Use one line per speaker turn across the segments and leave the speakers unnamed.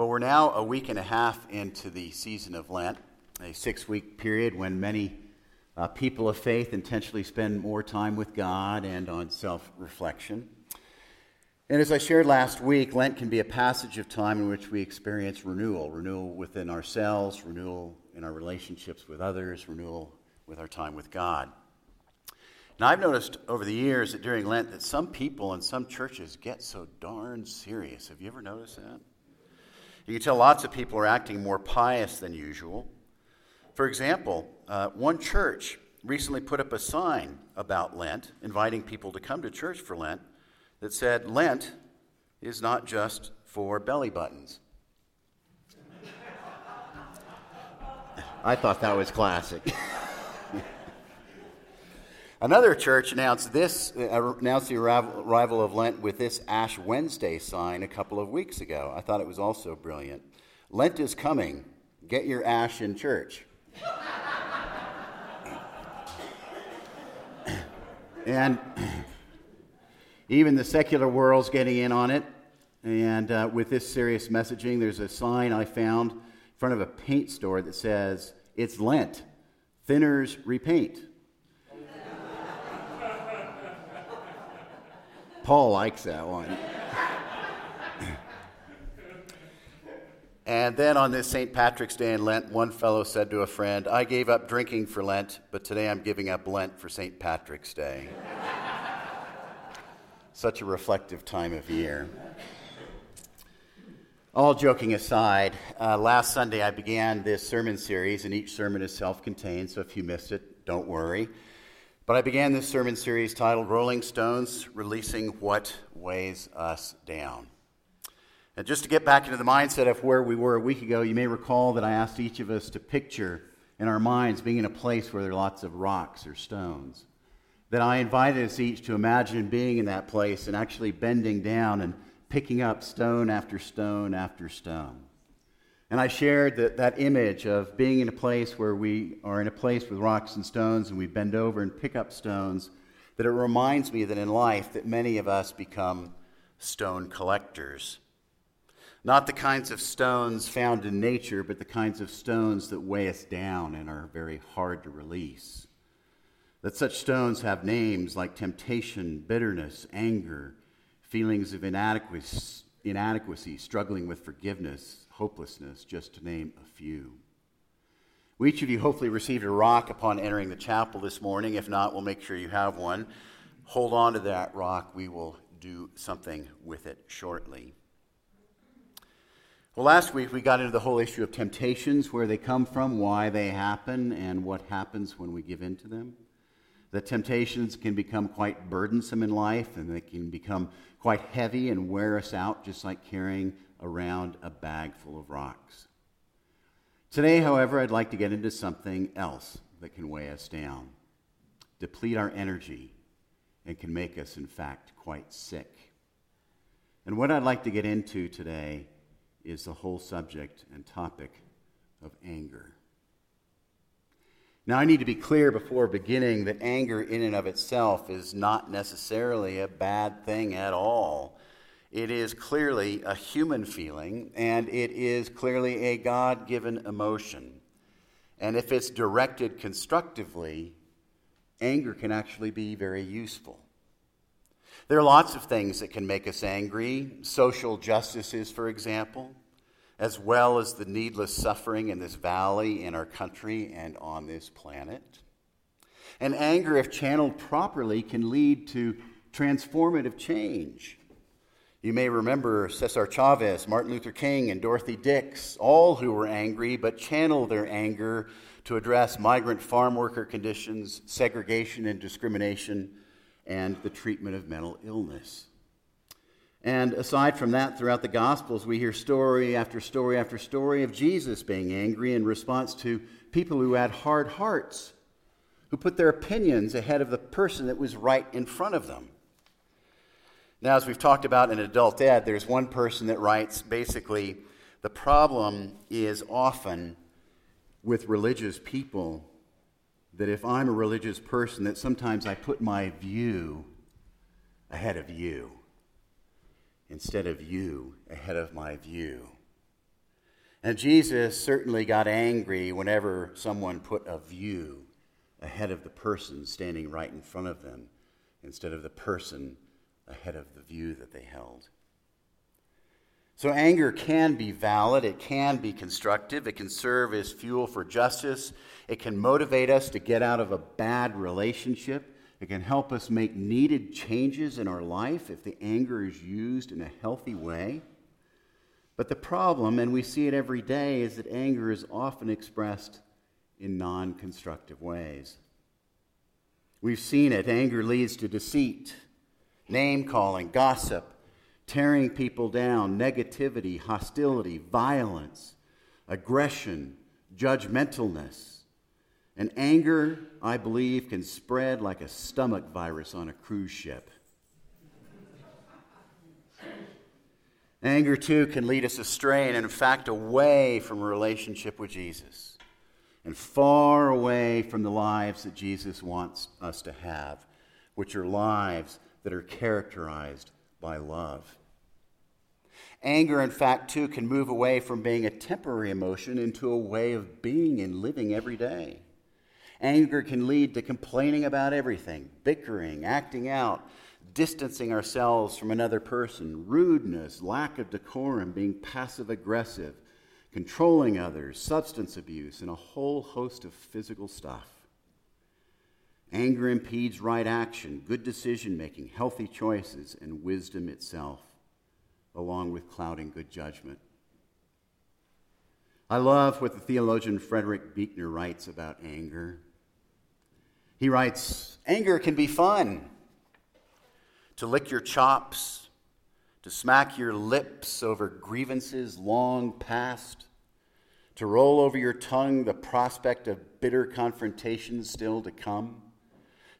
Well, we're now a week and a half into the season of Lent, a six week period when many uh, people of faith intentionally spend more time with God and on self reflection. And as I shared last week, Lent can be a passage of time in which we experience renewal renewal within ourselves, renewal in our relationships with others, renewal with our time with God. Now, I've noticed over the years that during Lent that some people in some churches get so darn serious. Have you ever noticed that? You can tell lots of people are acting more pious than usual. For example, uh, one church recently put up a sign about Lent, inviting people to come to church for Lent, that said, Lent is not just for belly buttons. I thought that was classic. Another church announced this uh, announced the arrival of Lent with this Ash Wednesday sign a couple of weeks ago. I thought it was also brilliant. Lent is coming. Get your ash in church. and even the secular world's getting in on it. And uh, with this serious messaging, there's a sign I found in front of a paint store that says, It's Lent. Thinners repaint. Paul likes that one. and then on this St. Patrick's Day in Lent, one fellow said to a friend, I gave up drinking for Lent, but today I'm giving up Lent for St. Patrick's Day. Such a reflective time of year. All joking aside, uh, last Sunday I began this sermon series, and each sermon is self contained, so if you missed it, don't worry. But I began this sermon series titled Rolling Stones Releasing What Weighs Us Down. And just to get back into the mindset of where we were a week ago, you may recall that I asked each of us to picture in our minds being in a place where there are lots of rocks or stones. That I invited us each to imagine being in that place and actually bending down and picking up stone after stone after stone. And I shared that, that image of being in a place where we are in a place with rocks and stones and we bend over and pick up stones, that it reminds me that in life that many of us become stone collectors. Not the kinds of stones found in nature, but the kinds of stones that weigh us down and are very hard to release. That such stones have names like temptation, bitterness, anger, feelings of inadequacy, inadequacy struggling with forgiveness, hopelessness, just to name a few. We each of you hopefully received a rock upon entering the chapel this morning. If not, we'll make sure you have one. Hold on to that rock. We will do something with it shortly. Well, last week we got into the whole issue of temptations, where they come from, why they happen, and what happens when we give in to them. The temptations can become quite burdensome in life, and they can become quite heavy and wear us out, just like carrying around a bag full of rocks. Today, however, I'd like to get into something else that can weigh us down, deplete our energy, and can make us, in fact, quite sick. And what I'd like to get into today is the whole subject and topic of anger. Now, I need to be clear before beginning that anger, in and of itself, is not necessarily a bad thing at all. It is clearly a human feeling, and it is clearly a God given emotion. And if it's directed constructively, anger can actually be very useful. There are lots of things that can make us angry social justices, for example, as well as the needless suffering in this valley, in our country, and on this planet. And anger, if channeled properly, can lead to transformative change. You may remember Cesar Chavez, Martin Luther King, and Dorothy Dix, all who were angry but channeled their anger to address migrant farm worker conditions, segregation and discrimination, and the treatment of mental illness. And aside from that, throughout the Gospels, we hear story after story after story of Jesus being angry in response to people who had hard hearts, who put their opinions ahead of the person that was right in front of them. Now, as we've talked about in adult ed, there's one person that writes basically the problem is often with religious people that if I'm a religious person, that sometimes I put my view ahead of you instead of you ahead of my view. And Jesus certainly got angry whenever someone put a view ahead of the person standing right in front of them instead of the person ahead of the view that they held. So, anger can be valid, it can be constructive, it can serve as fuel for justice, it can motivate us to get out of a bad relationship, it can help us make needed changes in our life if the anger is used in a healthy way. But the problem, and we see it every day, is that anger is often expressed in non constructive ways. We've seen it. Anger leads to deceit, name calling, gossip, tearing people down, negativity, hostility, violence, aggression, judgmentalness. And anger, I believe, can spread like a stomach virus on a cruise ship. Anger, too, can lead us astray and, in fact, away from a relationship with Jesus and far away from the lives that Jesus wants us to have, which are lives that are characterized by love. Anger, in fact, too, can move away from being a temporary emotion into a way of being and living every day. Anger can lead to complaining about everything, bickering, acting out, distancing ourselves from another person, rudeness, lack of decorum, being passive aggressive, controlling others, substance abuse, and a whole host of physical stuff. Anger impedes right action, good decision making, healthy choices, and wisdom itself, along with clouding good judgment. I love what the theologian Frederick Buechner writes about anger. He writes Anger can be fun to lick your chops, to smack your lips over grievances long past, to roll over your tongue the prospect of bitter confrontations still to come,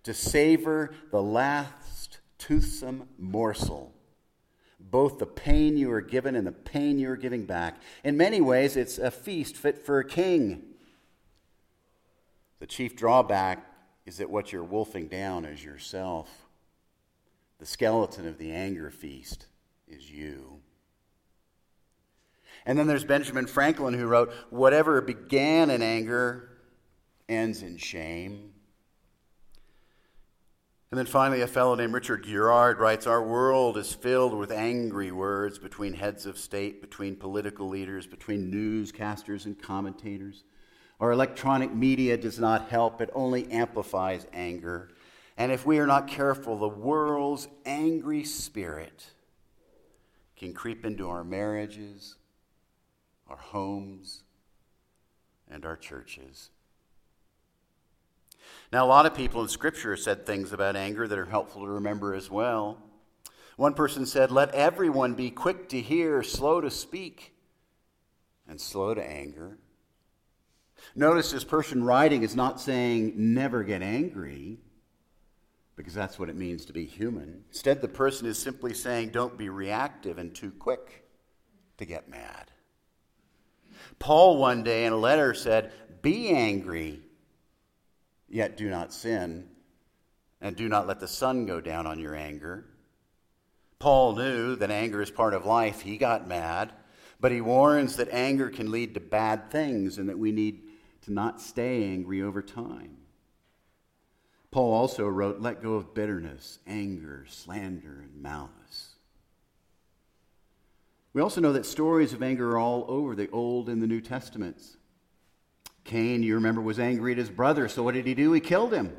to savor the last toothsome morsel, both the pain you are given and the pain you are giving back. In many ways, it's a feast fit for a king. The chief drawback is that what you're wolfing down is yourself. The skeleton of the anger feast is you. And then there's Benjamin Franklin who wrote, Whatever began in anger ends in shame. And then finally, a fellow named Richard Girard writes Our world is filled with angry words between heads of state, between political leaders, between newscasters and commentators. Our electronic media does not help, it only amplifies anger. And if we are not careful, the world's angry spirit can creep into our marriages, our homes, and our churches. Now, a lot of people in Scripture said things about anger that are helpful to remember as well. One person said, Let everyone be quick to hear, slow to speak, and slow to anger. Notice this person writing is not saying never get angry because that's what it means to be human. Instead, the person is simply saying, don't be reactive and too quick to get mad. Paul, one day in a letter, said, Be angry, yet do not sin, and do not let the sun go down on your anger. Paul knew that anger is part of life. He got mad, but he warns that anger can lead to bad things and that we need to not stay angry over time. Paul also wrote, Let go of bitterness, anger, slander, and malice. We also know that stories of anger are all over the Old and the New Testaments. Cain, you remember, was angry at his brother, so what did he do? He killed him.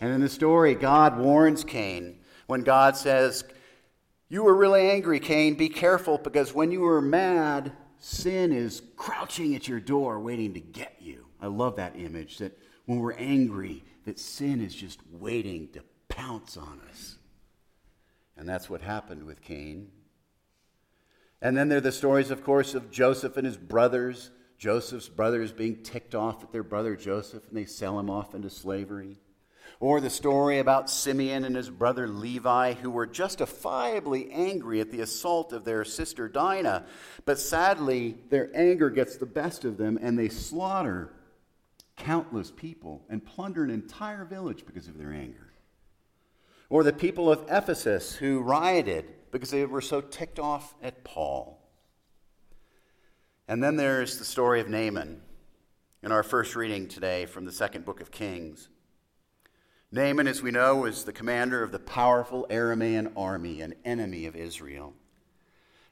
And in the story, God warns Cain when God says, You were really angry, Cain. Be careful because when you were mad, sin is crouching at your door waiting to get you. I love that image that when we're angry, that sin is just waiting to pounce on us. And that's what happened with Cain. And then there are the stories, of course, of Joseph and his brothers. Joseph's brothers being ticked off at their brother Joseph, and they sell him off into slavery. Or the story about Simeon and his brother Levi, who were justifiably angry at the assault of their sister Dinah. But sadly, their anger gets the best of them, and they slaughter countless people and plunder an entire village because of their anger. Or the people of Ephesus who rioted because they were so ticked off at Paul. And then there's the story of Naaman in our first reading today from the second book of Kings. Naaman, as we know, was the commander of the powerful Aramaean army, an enemy of Israel.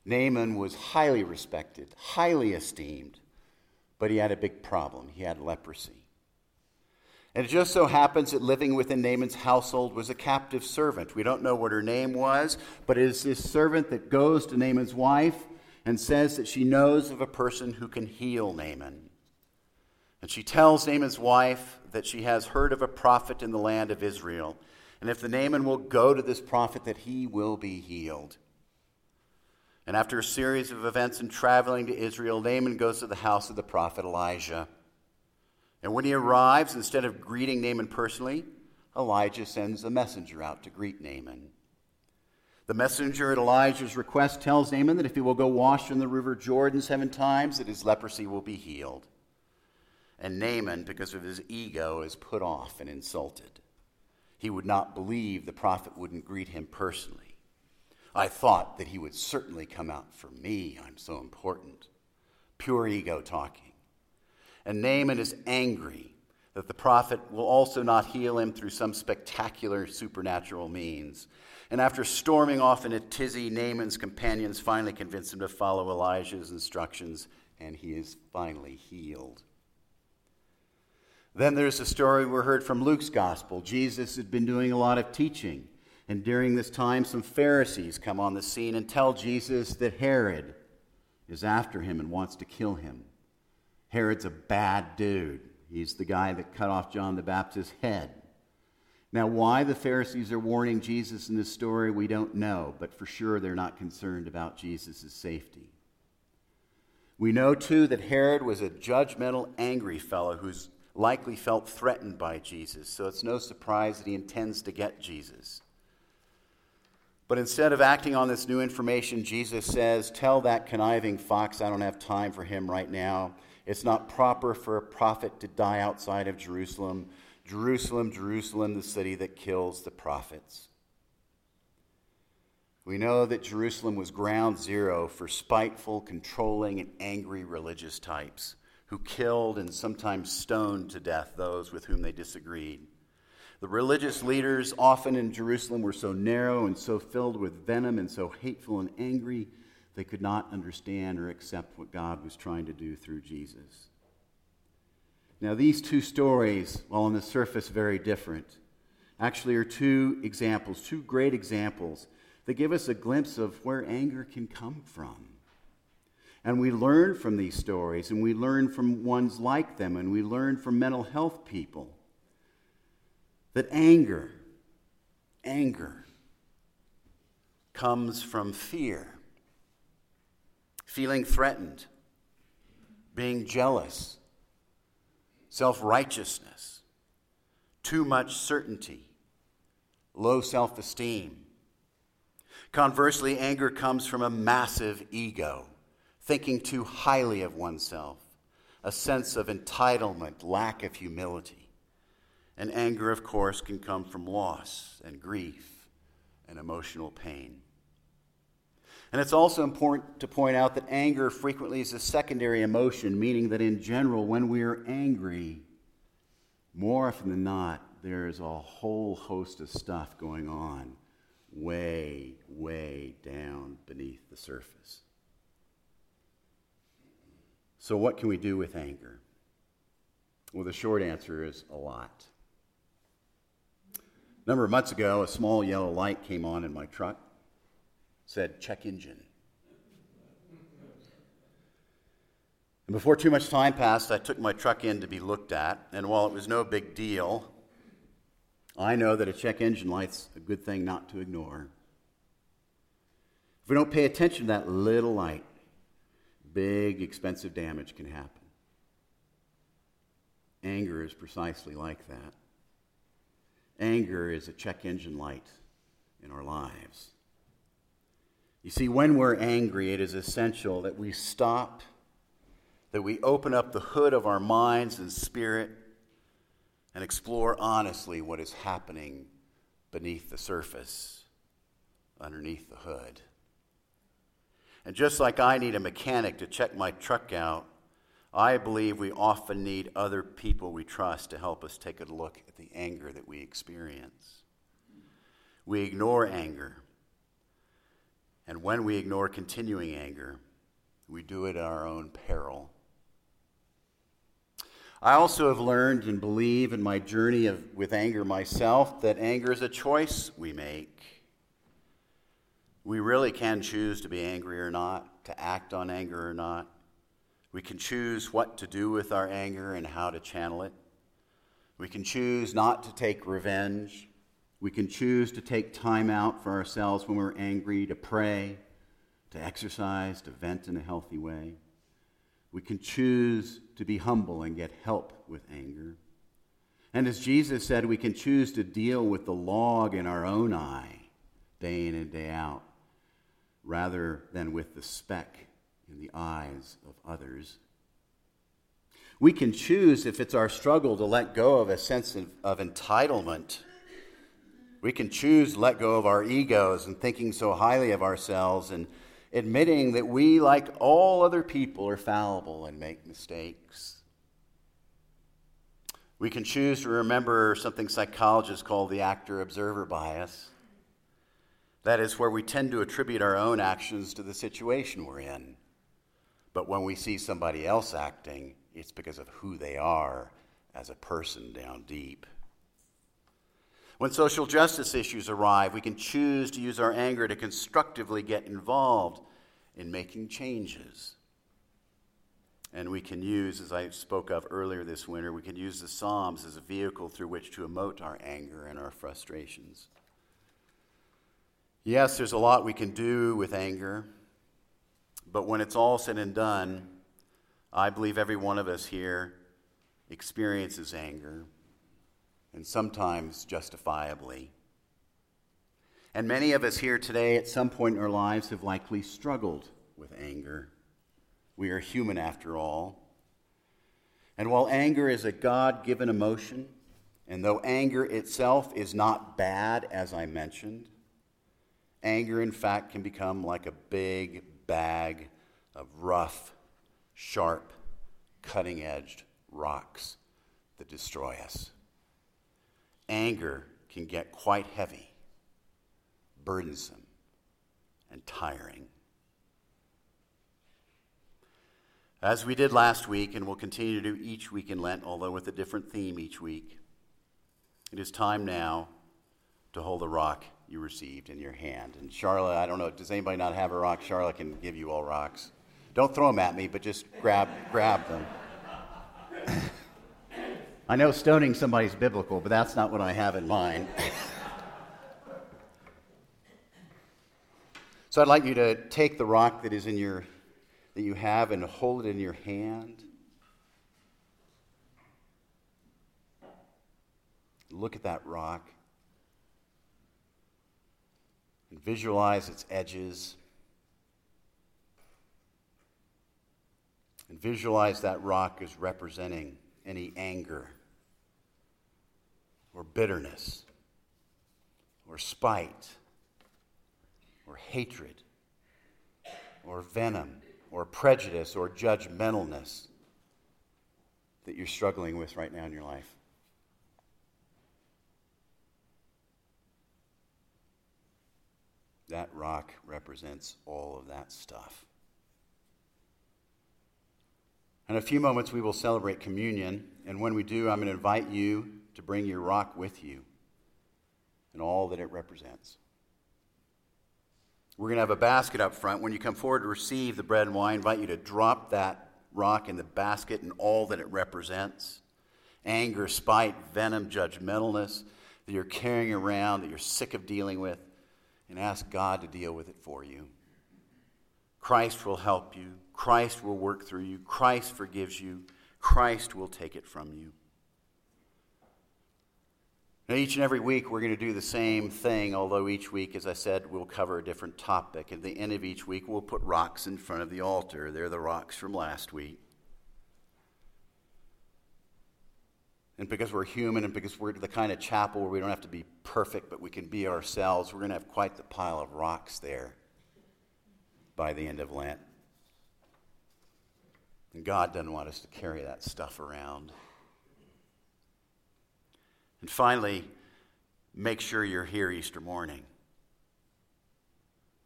Naaman was highly respected, highly esteemed, but he had a big problem. He had leprosy. And it just so happens that living within Naaman's household was a captive servant. We don't know what her name was, but it is this servant that goes to Naaman's wife and says that she knows of a person who can heal Naaman. And she tells Naaman's wife that she has heard of a prophet in the land of Israel. And if the Naaman will go to this prophet, that he will be healed. And after a series of events and traveling to Israel, Naaman goes to the house of the prophet Elijah. And when he arrives, instead of greeting Naaman personally, Elijah sends a messenger out to greet Naaman. The messenger at Elijah's request tells Naaman that if he will go wash in the river Jordan seven times, that his leprosy will be healed. And Naaman, because of his ego, is put off and insulted. He would not believe the prophet wouldn't greet him personally. I thought that he would certainly come out for me. I'm so important. Pure ego talking. And Naaman is angry that the prophet will also not heal him through some spectacular supernatural means. And after storming off in a tizzy, Naaman's companions finally convince him to follow Elijah's instructions, and he is finally healed. Then there's a story we heard from Luke's gospel. Jesus had been doing a lot of teaching, and during this time, some Pharisees come on the scene and tell Jesus that Herod is after him and wants to kill him. Herod's a bad dude. He's the guy that cut off John the Baptist's head. Now, why the Pharisees are warning Jesus in this story, we don't know, but for sure they're not concerned about Jesus' safety. We know, too, that Herod was a judgmental, angry fellow who's likely felt threatened by Jesus, so it's no surprise that he intends to get Jesus. But instead of acting on this new information, Jesus says, Tell that conniving fox I don't have time for him right now. It's not proper for a prophet to die outside of Jerusalem. Jerusalem, Jerusalem, the city that kills the prophets. We know that Jerusalem was ground zero for spiteful, controlling, and angry religious types who killed and sometimes stoned to death those with whom they disagreed. The religious leaders, often in Jerusalem, were so narrow and so filled with venom and so hateful and angry they could not understand or accept what God was trying to do through Jesus. Now, these two stories, while on the surface very different, actually are two examples, two great examples that give us a glimpse of where anger can come from. And we learn from these stories, and we learn from ones like them, and we learn from mental health people that anger, anger, comes from fear feeling threatened, being jealous, self righteousness, too much certainty, low self esteem. Conversely, anger comes from a massive ego, thinking too highly of oneself, a sense of entitlement, lack of humility. And anger, of course, can come from loss and grief and emotional pain. And it's also important to point out that anger frequently is a secondary emotion, meaning that in general, when we are angry, more often than not, there's a whole host of stuff going on way, way down beneath the surface. So, what can we do with anger? Well, the short answer is a lot. A number of months ago, a small yellow light came on in my truck said, check engine. And before too much time passed, I took my truck in to be looked at, and while it was no big deal, I know that a check engine light's a good thing not to ignore. If we don't pay attention to that little light, big, expensive damage can happen. Anger is precisely like that. Anger is a check engine light in our lives. You see, when we're angry, it is essential that we stop, that we open up the hood of our minds and spirit, and explore honestly what is happening beneath the surface, underneath the hood. And just like I need a mechanic to check my truck out, I believe we often need other people we trust to help us take a look at the anger that we experience. We ignore anger. And when we ignore continuing anger, we do it at our own peril. I also have learned and believe in my journey of, with anger myself that anger is a choice we make. We really can choose to be angry or not, to act on anger or not. We can choose what to do with our anger and how to channel it. We can choose not to take revenge. We can choose to take time out for ourselves when we're angry, to pray, to exercise, to vent in a healthy way. We can choose to be humble and get help with anger. And as Jesus said, we can choose to deal with the log in our own eye day in and day out rather than with the speck in the eyes of others. We can choose, if it's our struggle, to let go of a sense of, of entitlement. We can choose let go of our egos and thinking so highly of ourselves and admitting that we, like all other people, are fallible and make mistakes. We can choose to remember something psychologists call the actor observer bias. That is where we tend to attribute our own actions to the situation we're in. But when we see somebody else acting, it's because of who they are as a person down deep. When social justice issues arrive, we can choose to use our anger to constructively get involved in making changes. And we can use, as I spoke of earlier this winter, we can use the Psalms as a vehicle through which to emote our anger and our frustrations. Yes, there's a lot we can do with anger, but when it's all said and done, I believe every one of us here experiences anger and sometimes justifiably. And many of us here today, at some point in our lives, have likely struggled with anger. We are human after all. And while anger is a God given emotion, and though anger itself is not bad, as I mentioned, anger, in fact, can become like a big bag of rough, sharp, cutting edged rocks that destroy us anger can get quite heavy, burdensome, and tiring. As we did last week, and will continue to do each week in Lent, although with a different theme each week, it is time now to hold the rock you received in your hand. And Charlotte, I don't know, does anybody not have a rock? Charlotte can give you all rocks. Don't throw them at me, but just grab, grab them. I know stoning somebody's biblical, but that's not what I have in mind. so I'd like you to take the rock that is in your that you have and hold it in your hand. Look at that rock and visualize its edges. And visualize that rock as representing any anger or bitterness or spite or hatred or venom or prejudice or judgmentalness that you're struggling with right now in your life. That rock represents all of that stuff. In a few moments, we will celebrate communion. And when we do, I'm going to invite you to bring your rock with you and all that it represents. We're going to have a basket up front. When you come forward to receive the bread and wine, I invite you to drop that rock in the basket and all that it represents anger, spite, venom, judgmentalness that you're carrying around, that you're sick of dealing with, and ask God to deal with it for you. Christ will help you. Christ will work through you. Christ forgives you. Christ will take it from you. Now, each and every week, we're going to do the same thing, although each week, as I said, we'll cover a different topic. At the end of each week, we'll put rocks in front of the altar. They're the rocks from last week. And because we're human and because we're the kind of chapel where we don't have to be perfect, but we can be ourselves, we're going to have quite the pile of rocks there. by the end of Lent. And God doesn't want us to carry that stuff around. And finally, make sure you're here Easter morning.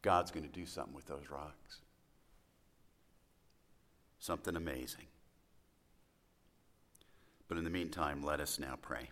God's going to do something with those rocks. Something amazing. But in the meantime, let us now pray.